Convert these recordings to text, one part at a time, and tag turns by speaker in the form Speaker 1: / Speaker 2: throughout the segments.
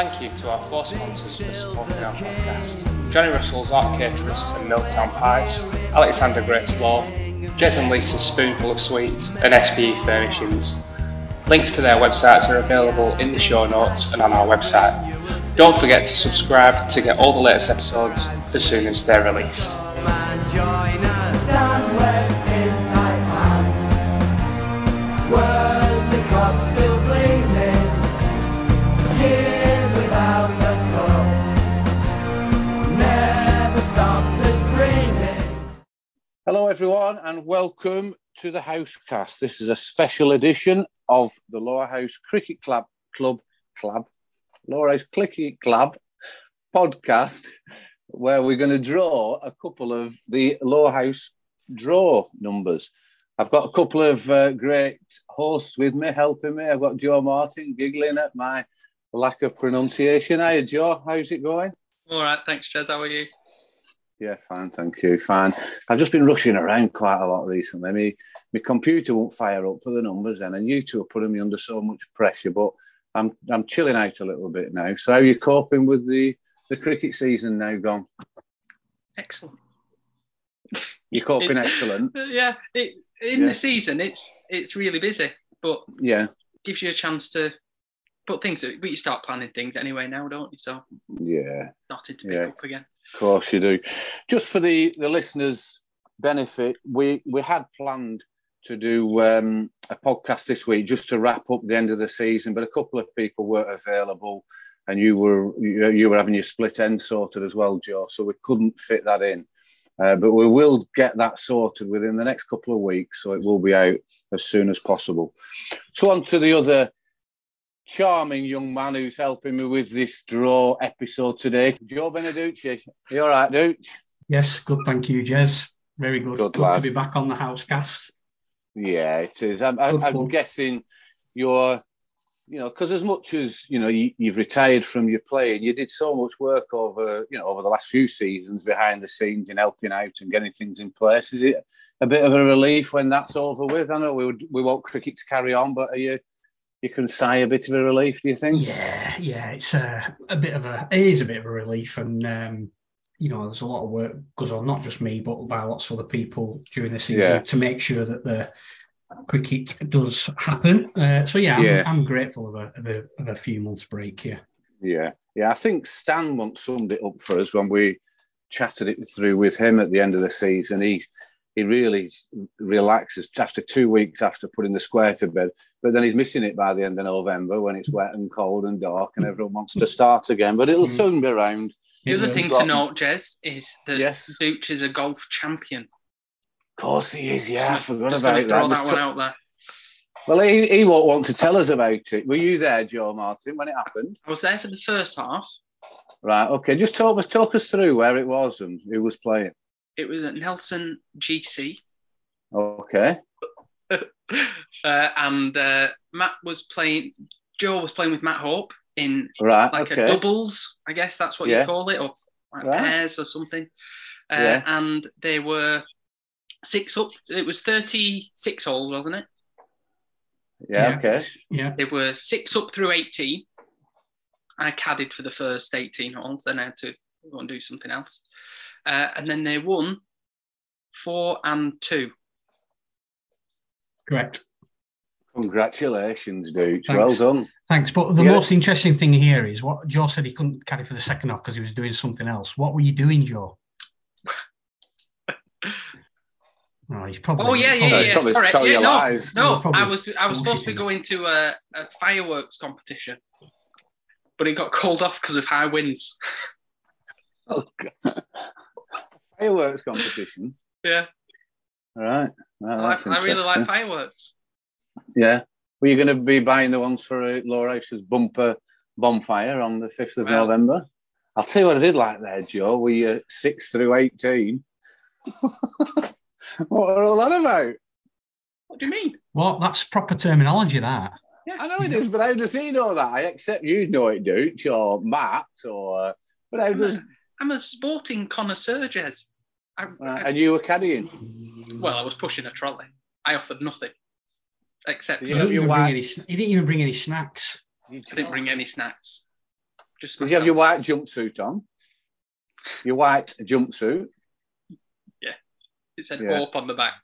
Speaker 1: Thank you to our four sponsors for supporting our podcast. Johnny Russell's Art Caterers and Milltown Pies, Alexander Grace Law, Jez and Lisa's Spoonful of Sweets, and SPE Furnishings. Links to their websites are available in the show notes and on our website. Don't forget to subscribe to get all the latest episodes as soon as they're released.
Speaker 2: Hello, everyone, and welcome to the Housecast. This is a special edition of the Lower House Cricket Club Club Club Lower House Cricket Club podcast, where we're going to draw a couple of the Lower House draw numbers. I've got a couple of uh, great hosts with me, helping me. I've got Joe Martin giggling at my lack of pronunciation. Hiya, Joe. How's it going?
Speaker 3: All right, thanks, Jez. How are you?
Speaker 2: Yeah, fine, thank you. Fine. I've just been rushing around quite a lot recently. My, my computer won't fire up for the numbers then, and you two are putting me under so much pressure. But I'm I'm chilling out a little bit now. So how are you coping with the the cricket season now gone?
Speaker 3: Excellent.
Speaker 2: You're coping excellent.
Speaker 3: Yeah, it, in
Speaker 2: Yeah.
Speaker 3: the season, it's it's really busy, but
Speaker 2: Yeah,
Speaker 3: gives you a chance to put things. But you start planning things anyway now, don't you? So
Speaker 2: yeah.
Speaker 3: started to pick
Speaker 2: Yeah.
Speaker 3: up again.
Speaker 2: Of course you do. Just for the, the listeners' benefit, we, we had planned to do um, a podcast this week just to wrap up the end of the season, but a couple of people weren't available, and you were you, were having your split end sorted as well, Joe, so we couldn't fit that in. Uh, but we will get that sorted within the next couple of weeks, so it will be out as soon as possible. So on to the other charming young man who's helping me with this draw episode today, Joe Beneducci. You all right, Dooch?
Speaker 4: Yes, good. Thank you, Jez. Very good.
Speaker 2: Good
Speaker 4: Good, to be back on the housecast.
Speaker 2: Yeah, it is. I'm, I'm, I'm guessing you're, you know, because as much as you know you, you've retired from your playing, you did so much work over, you know, over the last few seasons behind the scenes and helping out and getting things in place. Is it a bit of a relief when that's over with? I know we would, we want cricket to carry on, but are you you can sigh a bit of a relief? Do you think?
Speaker 4: Yeah, yeah. It's a, a bit of a. It is a bit of a relief, and um, you know, there's a lot of work goes on, not just me, but by lots of other people during the season
Speaker 2: Yeah.
Speaker 4: to make sure that the cricket does happen. Uh, so yeah, I'm,
Speaker 2: Yeah.
Speaker 4: I'm grateful of a, of a of a few months break. Yeah.
Speaker 2: Yeah, yeah. I think Stan once summed it up for us when we chatted it through with him at the end of the season. He he really relaxes after two weeks after putting the square to bed, but then he's missing it by the end of November when it's wet and cold and dark and everyone wants to start again. But it'll
Speaker 4: Mm.
Speaker 2: soon be around.
Speaker 3: The other thing to note, Jez, is that
Speaker 2: Yes.
Speaker 3: Dooch is a golf champion.
Speaker 2: Of course he is. Yeah, I forgot
Speaker 3: just
Speaker 2: about
Speaker 3: gonna
Speaker 2: that.
Speaker 3: that one out there.
Speaker 2: Well, he, he won't want to tell us about it. Were you there, Joe Martin, when it happened?
Speaker 3: I was there for the first half.
Speaker 2: Right. Okay. Just talk us talk us through where it was and who was playing.
Speaker 3: It was at Nelson GC,
Speaker 2: Okay.
Speaker 3: uh, and uh, Matt was playing. Joe was playing with Matt Hope in
Speaker 2: Right.
Speaker 3: like
Speaker 2: okay.
Speaker 3: a doubles, I guess that's what
Speaker 2: Yeah.
Speaker 3: you call it, or like
Speaker 2: Right.
Speaker 3: pairs or something. Uh,
Speaker 2: Yeah.
Speaker 3: And they were six up. It was 36 holes, wasn't it?
Speaker 2: yeah. Okay.
Speaker 4: Yeah.
Speaker 3: They were six up through 18. I caddied for the first 18 holes, then I had to go and do something else. Uh, and then they won four and two.
Speaker 4: Correct.
Speaker 2: Congratulations, dude.
Speaker 4: Thanks.
Speaker 2: Well done.
Speaker 4: Thanks. But the
Speaker 2: Yeah.
Speaker 4: most interesting thing here is what Joe said he couldn't carry for the second half because he was doing something else. What were you doing, Joe? Oh, he's probably.
Speaker 3: Oh yeah, yeah,
Speaker 2: Probably-
Speaker 3: yeah.
Speaker 2: probably
Speaker 3: Sorry,
Speaker 2: tell
Speaker 3: yeah,
Speaker 2: your
Speaker 3: no,
Speaker 2: lies.
Speaker 3: no. I was I was supposed to go into a, a fireworks competition, but it got called off because of high winds.
Speaker 2: Oh, God. Fireworks competition.
Speaker 3: Yeah,
Speaker 2: All right. Well,
Speaker 3: I,
Speaker 2: that's
Speaker 3: like, I really like fireworks.
Speaker 2: Yeah. Were you going to be buying the ones for uh, Lower House's bumper bonfire on the 5th of
Speaker 3: Well-
Speaker 2: November? I'll tell you what I did like there, Joe. Were you 6 through 18? what are all that about?
Speaker 3: What do you mean?
Speaker 4: Well, that's proper terminology, that. Yeah.
Speaker 2: I know it is, but how does he know that? I accept you know it, Dooch, or Matt, or. But how
Speaker 3: I'm
Speaker 2: does.
Speaker 3: A, I'm a sporting connoisseur, Jez. I,
Speaker 2: Right,
Speaker 3: I-
Speaker 2: and you were caddying?
Speaker 3: well, I was pushing a trolley. I offered nothing, except
Speaker 4: He
Speaker 2: you
Speaker 3: for,
Speaker 4: didn't,
Speaker 2: your
Speaker 4: even bring
Speaker 2: wife-
Speaker 4: any, sn- he didn't even bring any snacks.
Speaker 2: You
Speaker 3: I didn't bring any snacks. Just
Speaker 2: Did you have your white jumpsuit on? Your white jumpsuit. Yeah.
Speaker 3: It said
Speaker 2: Yeah.
Speaker 3: Hope on the back.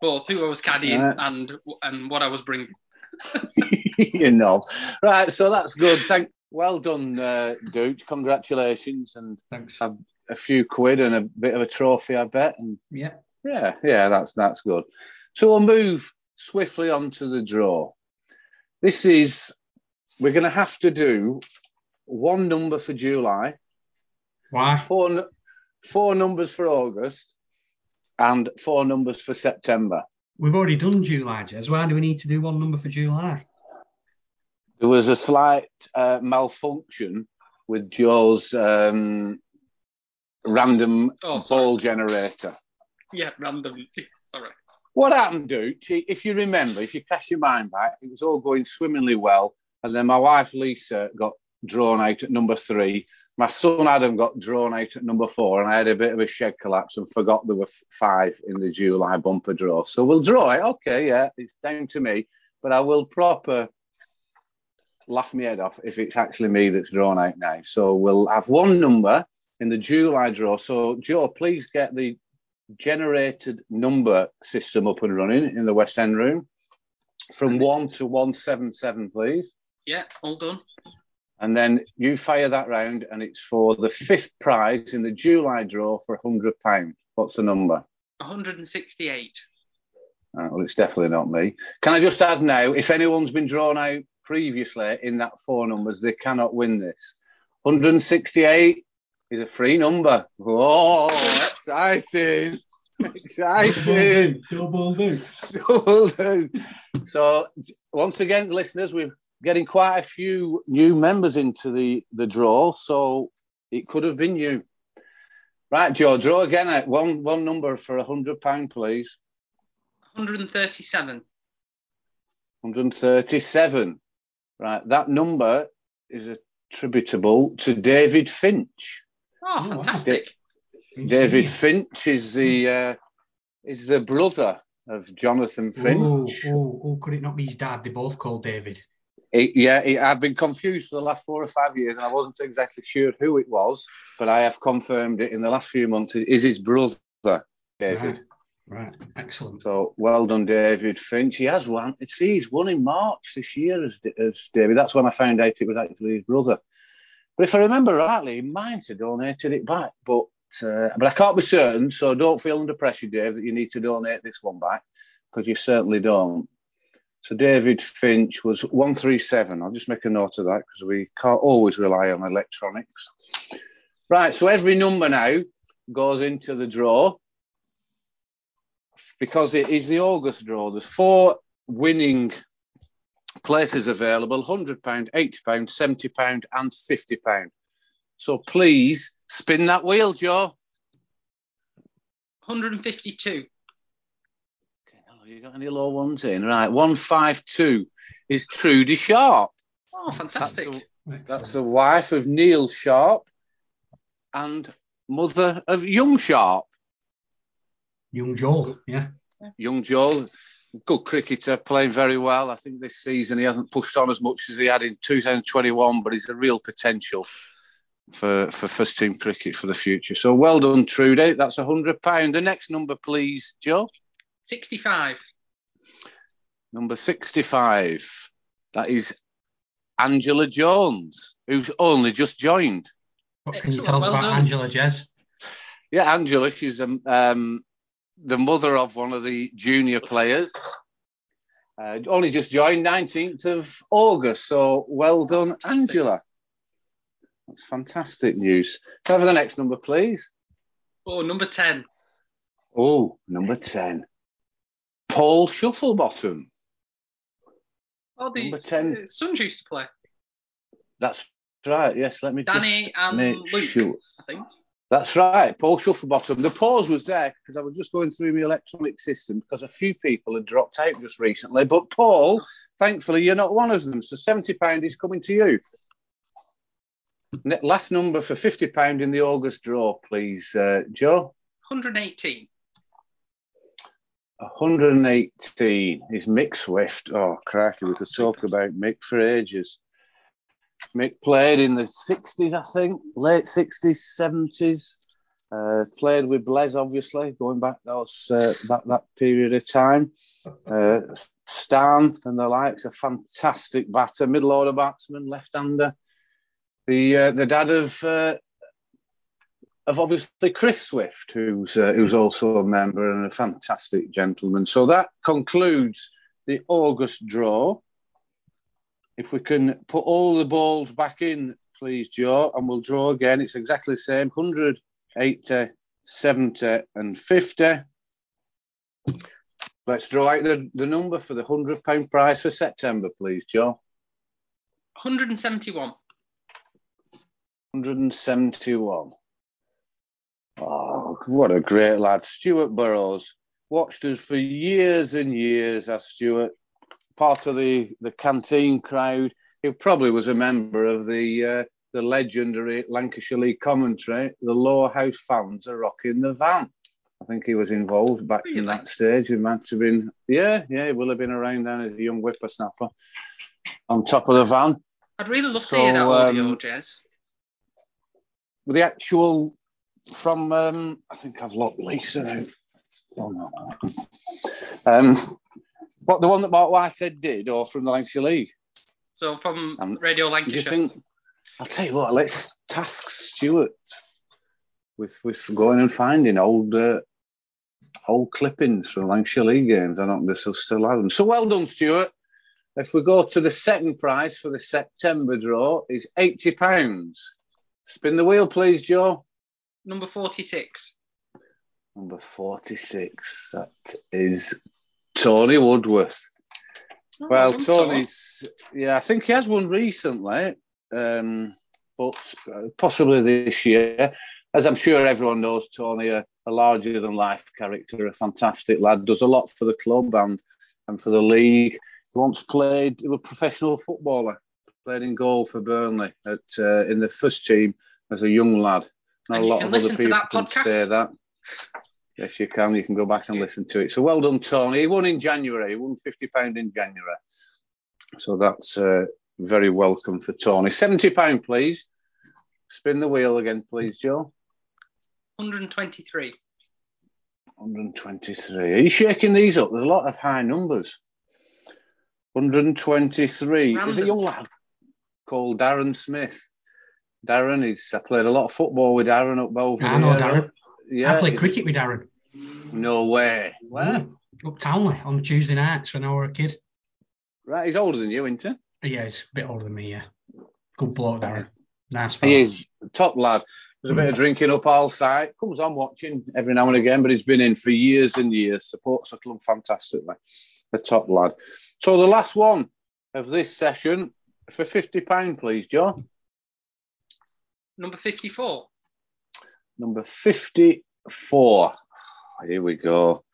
Speaker 3: Both who I was caddying
Speaker 2: Right.
Speaker 3: and and what I was bringing.
Speaker 2: you know. Right, so that's good. Thank well done, uh. Congratulations and
Speaker 4: Thanks.
Speaker 2: a, a few quid and a bit of a trophy, I bet. And
Speaker 4: Yeah.
Speaker 2: yeah, yeah, that's that's good. So we'll move swiftly on to the draw. This is we're going to have to do one number for July,
Speaker 4: Why?
Speaker 2: four four numbers for August, and four numbers for September.
Speaker 4: We've already done July, Jez. Why do we need to do one number for July?
Speaker 2: There was a slight uh, malfunction with Joe's um, random
Speaker 3: Oh,
Speaker 2: ball generator.
Speaker 3: Yeah, random. Sorry.
Speaker 2: What happened, Duke? If you remember, if you cast your mind back, it was all going swimmingly well. And then my wife Lisa got drawn out at number three. My son Adam got drawn out at number four, and I had a bit of a shed collapse and forgot there were five in the July bumper draw. So we'll draw it. Okay, yeah, it's down to me, but I will proper laugh my head off if it's actually me that's drawn out now. So we'll have one number in the July draw. So Joe, please get the generated number system up and running in the West End room from one to one seven seven, please.
Speaker 3: Yeah, all done.
Speaker 2: And then you fire that round, and it's for the fifth prize in the July draw for hundred pounds. What's the number?
Speaker 3: 168.
Speaker 2: Uh, well, it's definitely not me. Can I just add now, if anyone's been drawn out previously in that four numbers, they cannot win this. 168 is a free number. Oh, exciting! Exciting!
Speaker 4: Double do.
Speaker 2: Double do. So once again, listeners, we're getting quite a few new members into the the draw, so it could have been you. Right, Joe, draw again at one one number for a hundred pound, please.
Speaker 3: 137.
Speaker 2: 137. Right, that number is attributable to David Finch.
Speaker 3: Oh,
Speaker 4: wow.
Speaker 3: fantastic.
Speaker 2: David Finch is the uh, is the brother of Jonathan Finch.
Speaker 4: oh, oh, could it not be his dad? They both called David.
Speaker 2: It- yeah, it, I've been confused for the last four or five years, and I wasn't exactly sure who it was, but I have confirmed it in the last few months. It is his brother, David.
Speaker 4: Right. Right. Excellent.
Speaker 2: So well done, David Finch. He has won. See, he's won in March this year as, as David. That's when I found out it was actually his brother. But if I remember rightly, he might have donated it back, but uh, but I can't be certain. So don't feel under pressure, Dave, that you need to donate this one back because you certainly don't. So David Finch was 137. I'll just make a note of that because we can't always rely on electronics. Right, so every number now goes into the draw because it is the August draw. There's four winning places available: hundred pound, eighty pound, seventy pound, and fifty pound. So please spin that wheel, Joe.
Speaker 3: 152.
Speaker 2: Okay, now, you got any low ones in? Right, one five two is Trudy Sharp.
Speaker 3: Oh, fantastic.
Speaker 2: That's the, that's the wife of Neil Sharp and mother of Young Sharp.
Speaker 4: Young Joel. Yeah.
Speaker 2: Young Joel, good cricketer, playing very well. I think this season he hasn't pushed on as much as he had in 2021, but he's a real potential for, for first team cricket for the future. So well done, Trudy. That's a hundred pound. The next number, please, Joe.
Speaker 3: 65.
Speaker 2: Number 65. That is Angela Jones, who's only just joined.
Speaker 4: What can you tell us
Speaker 3: well
Speaker 4: about
Speaker 3: done.
Speaker 4: Angela Jez?
Speaker 2: Yeah, Angela, she's um, um, the mother of one of the junior players. Uh, only just joined 19th of August, so well done, Angela. That's fantastic news. Can the next number, please?
Speaker 3: Oh, number 10.
Speaker 2: Oh, number 10. Paul Shufflebottom.
Speaker 3: Oh, the
Speaker 2: Number 10.
Speaker 3: uh, Suns used to play.
Speaker 2: That's right, yes. Let me
Speaker 3: Danny
Speaker 2: just
Speaker 3: and
Speaker 2: make
Speaker 3: Luke,
Speaker 2: sure.
Speaker 3: I think.
Speaker 2: That's right, Paul Shufflebottom. The pause was there because I was just going through my electronic system because a few people had dropped out just recently. But Paul, thankfully, you're not one of them. So £70 is coming to you. Last number for £50 in the August draw, please, uh, Joe.
Speaker 3: 118.
Speaker 2: 118 is Mick Swift. Oh, cracky, we could talk about Mick for ages. Mick played in the 60s, I think, late 60s, 70s. Uh, played with Blaise, obviously, going back those, uh, that, that period of time. Uh, Stan and the likes, a fantastic batter, middle order batsman, left hander. The uh, the dad of uh, of obviously Chris Swift, who's uh, who's also a member and a fantastic gentleman. So that concludes the August draw. If we can put all the balls back in, please, Joe, and we'll draw again. It's exactly the same 100, 80, 70, and 50. Let's draw out the, the number for the £100 prize for September, please, Joe.
Speaker 3: 171.
Speaker 2: 171. Oh, what a great lad. Stuart Burrows. Watched us for years and years as Stuart, part of the, the canteen crowd. He probably was a member of the uh, the legendary Lancashire League commentary. The Lower House fans are rocking the van. I think he was involved back
Speaker 3: Really?
Speaker 2: in that stage. He might have been, yeah, yeah, he will have been around then as a young whippersnapper on top of the van.
Speaker 3: I'd really love
Speaker 2: So,
Speaker 3: to hear that audio,
Speaker 2: um,
Speaker 3: Jez.
Speaker 2: The actual from, um, I think I've locked Lisa out. Oh, no. Um, what the one that Mark Whitehead did, or from the Lancashire League?
Speaker 3: So from
Speaker 2: um,
Speaker 3: Radio
Speaker 2: Do you think? I'll tell you what. Let's task Stuart with with going and finding old uh, old clippings from Lancashire League games. I don't know if they'll still have them. So well done, Stuart. If we go to the second prize for the September draw, is eighty pounds. Spin the wheel, please, Joe.
Speaker 3: Number 46.
Speaker 2: Number 46. That is Tony Woodworth.
Speaker 3: Oh,
Speaker 2: Well, Tony's, yeah, I think he has one recently, um, but uh, possibly this year. As I'm sure everyone knows, Tony, a, a larger than life character, a fantastic lad, does a lot for the club and, and for the league. He once played, he was a professional footballer, played in goal for Burnley at uh, in the first team as a young lad.
Speaker 3: And
Speaker 2: a
Speaker 3: you
Speaker 2: lot
Speaker 3: can
Speaker 2: of other
Speaker 3: listen to
Speaker 2: people
Speaker 3: that
Speaker 2: can
Speaker 3: podcast.
Speaker 2: say that. Yes, you can. You can go back and listen to it. So well done, Tony. He won in January. He won fifty pound in January. So that's uh, very welcome for Tony. Seventy pound, please. Spin the wheel again, please, Joe.
Speaker 3: 123.
Speaker 2: 123. Are you shaking these up? There's a lot of high numbers. 123. There's a young lad called Darren Smith. Darren, he's I played a lot of football with Darren up over
Speaker 4: I know
Speaker 2: there.
Speaker 4: Darren.
Speaker 2: Yeah,
Speaker 4: I played cricket with Darren.
Speaker 2: No way.
Speaker 4: Yeah. Mm. Up Towneley on Tuesday nights when I were a kid.
Speaker 2: Right, he's older than you, isn't he?
Speaker 4: Yeah, he's a bit older than me, yeah. Good bloke, Darren. Nice fella.
Speaker 2: He is top lad. There's a bit of mm. drinking up all side. Comes on watching every now and again, but he's been in for years and years. Supports the club fantastically. A top lad. So the last one of this session for fifty pound, please, Joe.
Speaker 3: Number 54.
Speaker 2: Number fifty-four. Here we go.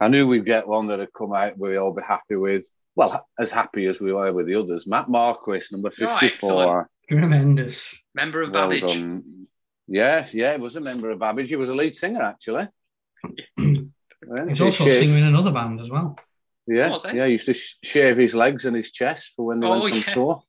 Speaker 2: I knew we'd get one that'd come out we'd all be happy with. Well, as happy as we were with the others. Matt Marquis, number
Speaker 3: Oh,
Speaker 2: fifty-four.
Speaker 4: Tremendous.
Speaker 3: Member of
Speaker 2: well
Speaker 3: Babbage.
Speaker 2: done. Yeah, yeah, he was a member of Babbage. He was a lead singer, actually.
Speaker 4: He's also
Speaker 2: shaved-
Speaker 4: singing in another band as well.
Speaker 2: Yeah,
Speaker 3: Was
Speaker 2: yeah, he used to sh- shave his legs and his chest for when they
Speaker 3: Oh,
Speaker 2: went on
Speaker 3: yeah.
Speaker 2: tour.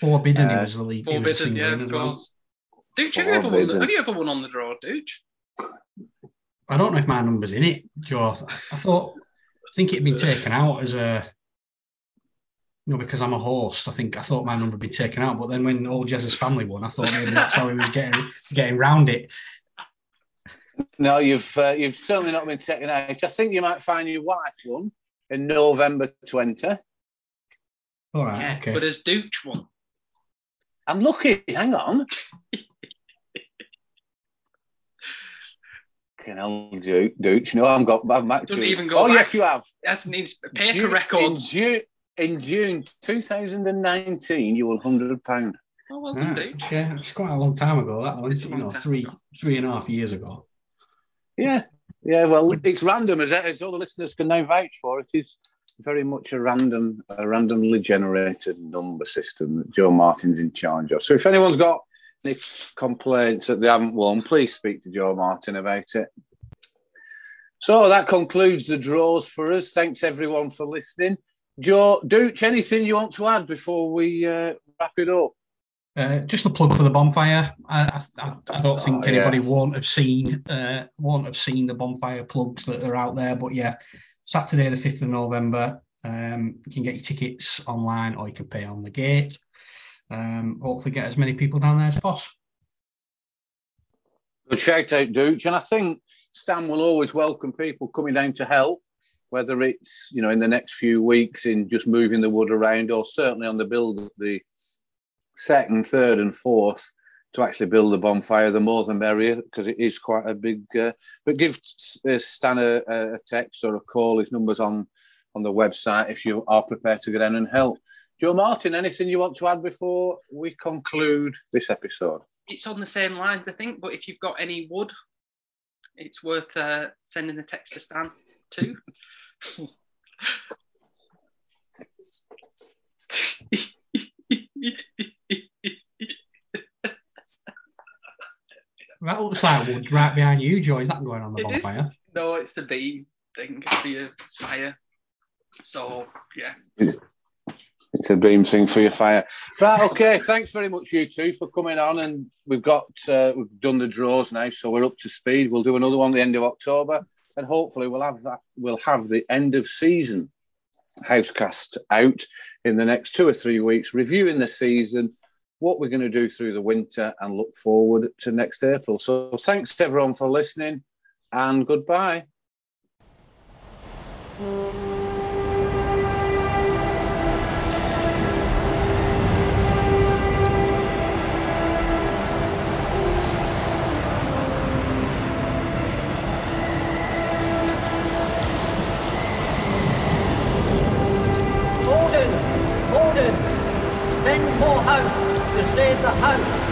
Speaker 4: Forbidden, he
Speaker 2: Uh,
Speaker 4: was the lead. He was a
Speaker 3: Forbidden,
Speaker 4: singer
Speaker 3: yeah, of
Speaker 4: as well.
Speaker 3: Course. Dooch, have you, ever won,
Speaker 2: Forbidden.
Speaker 3: have you ever won on the draw, Dooch?
Speaker 4: I don't know if my number's in it, Joe. I thought, I think it'd been taken out as a, you know, because I'm a host. I think I thought my number had been taken out, but then when old Jez's family won, I thought maybe that's how he was getting getting round it.
Speaker 2: No, you've uh, you've certainly not been taken out. I think you might find your wife won in November 20.
Speaker 4: All right,
Speaker 3: yeah,
Speaker 4: okay.
Speaker 3: but as Dooch won.
Speaker 2: I'm lucky. Hang on. Can hell, Duke? Duke? No, I've got. I've actually.
Speaker 3: Doesn't even go
Speaker 2: oh
Speaker 3: back.
Speaker 2: yes, you have.
Speaker 3: That needs paper
Speaker 2: June-
Speaker 3: records.
Speaker 2: In June, in June 2019, you won hundred pound.
Speaker 3: Oh, well done,
Speaker 4: Right,
Speaker 3: Dooch.
Speaker 4: yeah, it's quite a long time ago. That one,
Speaker 3: It's
Speaker 4: you know, three
Speaker 3: ago.
Speaker 4: three and a half years ago.
Speaker 2: Yeah, yeah. Well, it's random, as, as all the listeners can now vouch for. It is very much a random, a randomly generated number system that Joe Martin's in charge of. So if anyone's got any complaints that they haven't won, please speak to Joe Martin about it. So that concludes the draws for us. Thanks everyone for listening. Joe, Dooch, anything you want to add before we uh, wrap it up?
Speaker 4: Uh, just a plug for the bonfire. I, I, I don't think
Speaker 2: Oh,
Speaker 4: anybody
Speaker 2: yeah.
Speaker 4: won't have seen uh, won't have seen the bonfire plugs that are out there. But yeah, Saturday the fifth of November. Um, you can get your tickets online or you can pay on the gate. Um, hopefully get as many people down there as possible.
Speaker 2: Good shout out, Dooch. And I think Stan will always welcome people coming down to help, whether it's you know in the next few weeks in just moving the wood around, or certainly on the build of the second, third, and fourth to actually build the bonfire. The more the merrier, because it is quite a big. Uh, but give uh, Stan a, a text or a call. His number's on on the website if you are prepared to go down and help. Joe Martin, anything you want to add before we conclude this episode?
Speaker 3: It's on the same lines, I think. But if you've got any wood, it's worth uh, sending a text to Stan too.
Speaker 4: That looks like wood right behind you, Joe. Is that going on the
Speaker 3: It is.
Speaker 4: bonfire?
Speaker 3: no, it's the beam thing for your fire. So yeah,
Speaker 2: It's a beam thing for your fire. Right, okay. Thanks very much, you two, for coming on. And we've got uh, we've done the draws now, so we're up to speed. We'll do another one at the end of October, and hopefully we'll have that. We'll have the end of season housecast out in the next two or three weeks, reviewing the season, what we're going to do through the winter, and look forward to next April. So thanks to everyone for listening, and goodbye.
Speaker 5: Thank السحال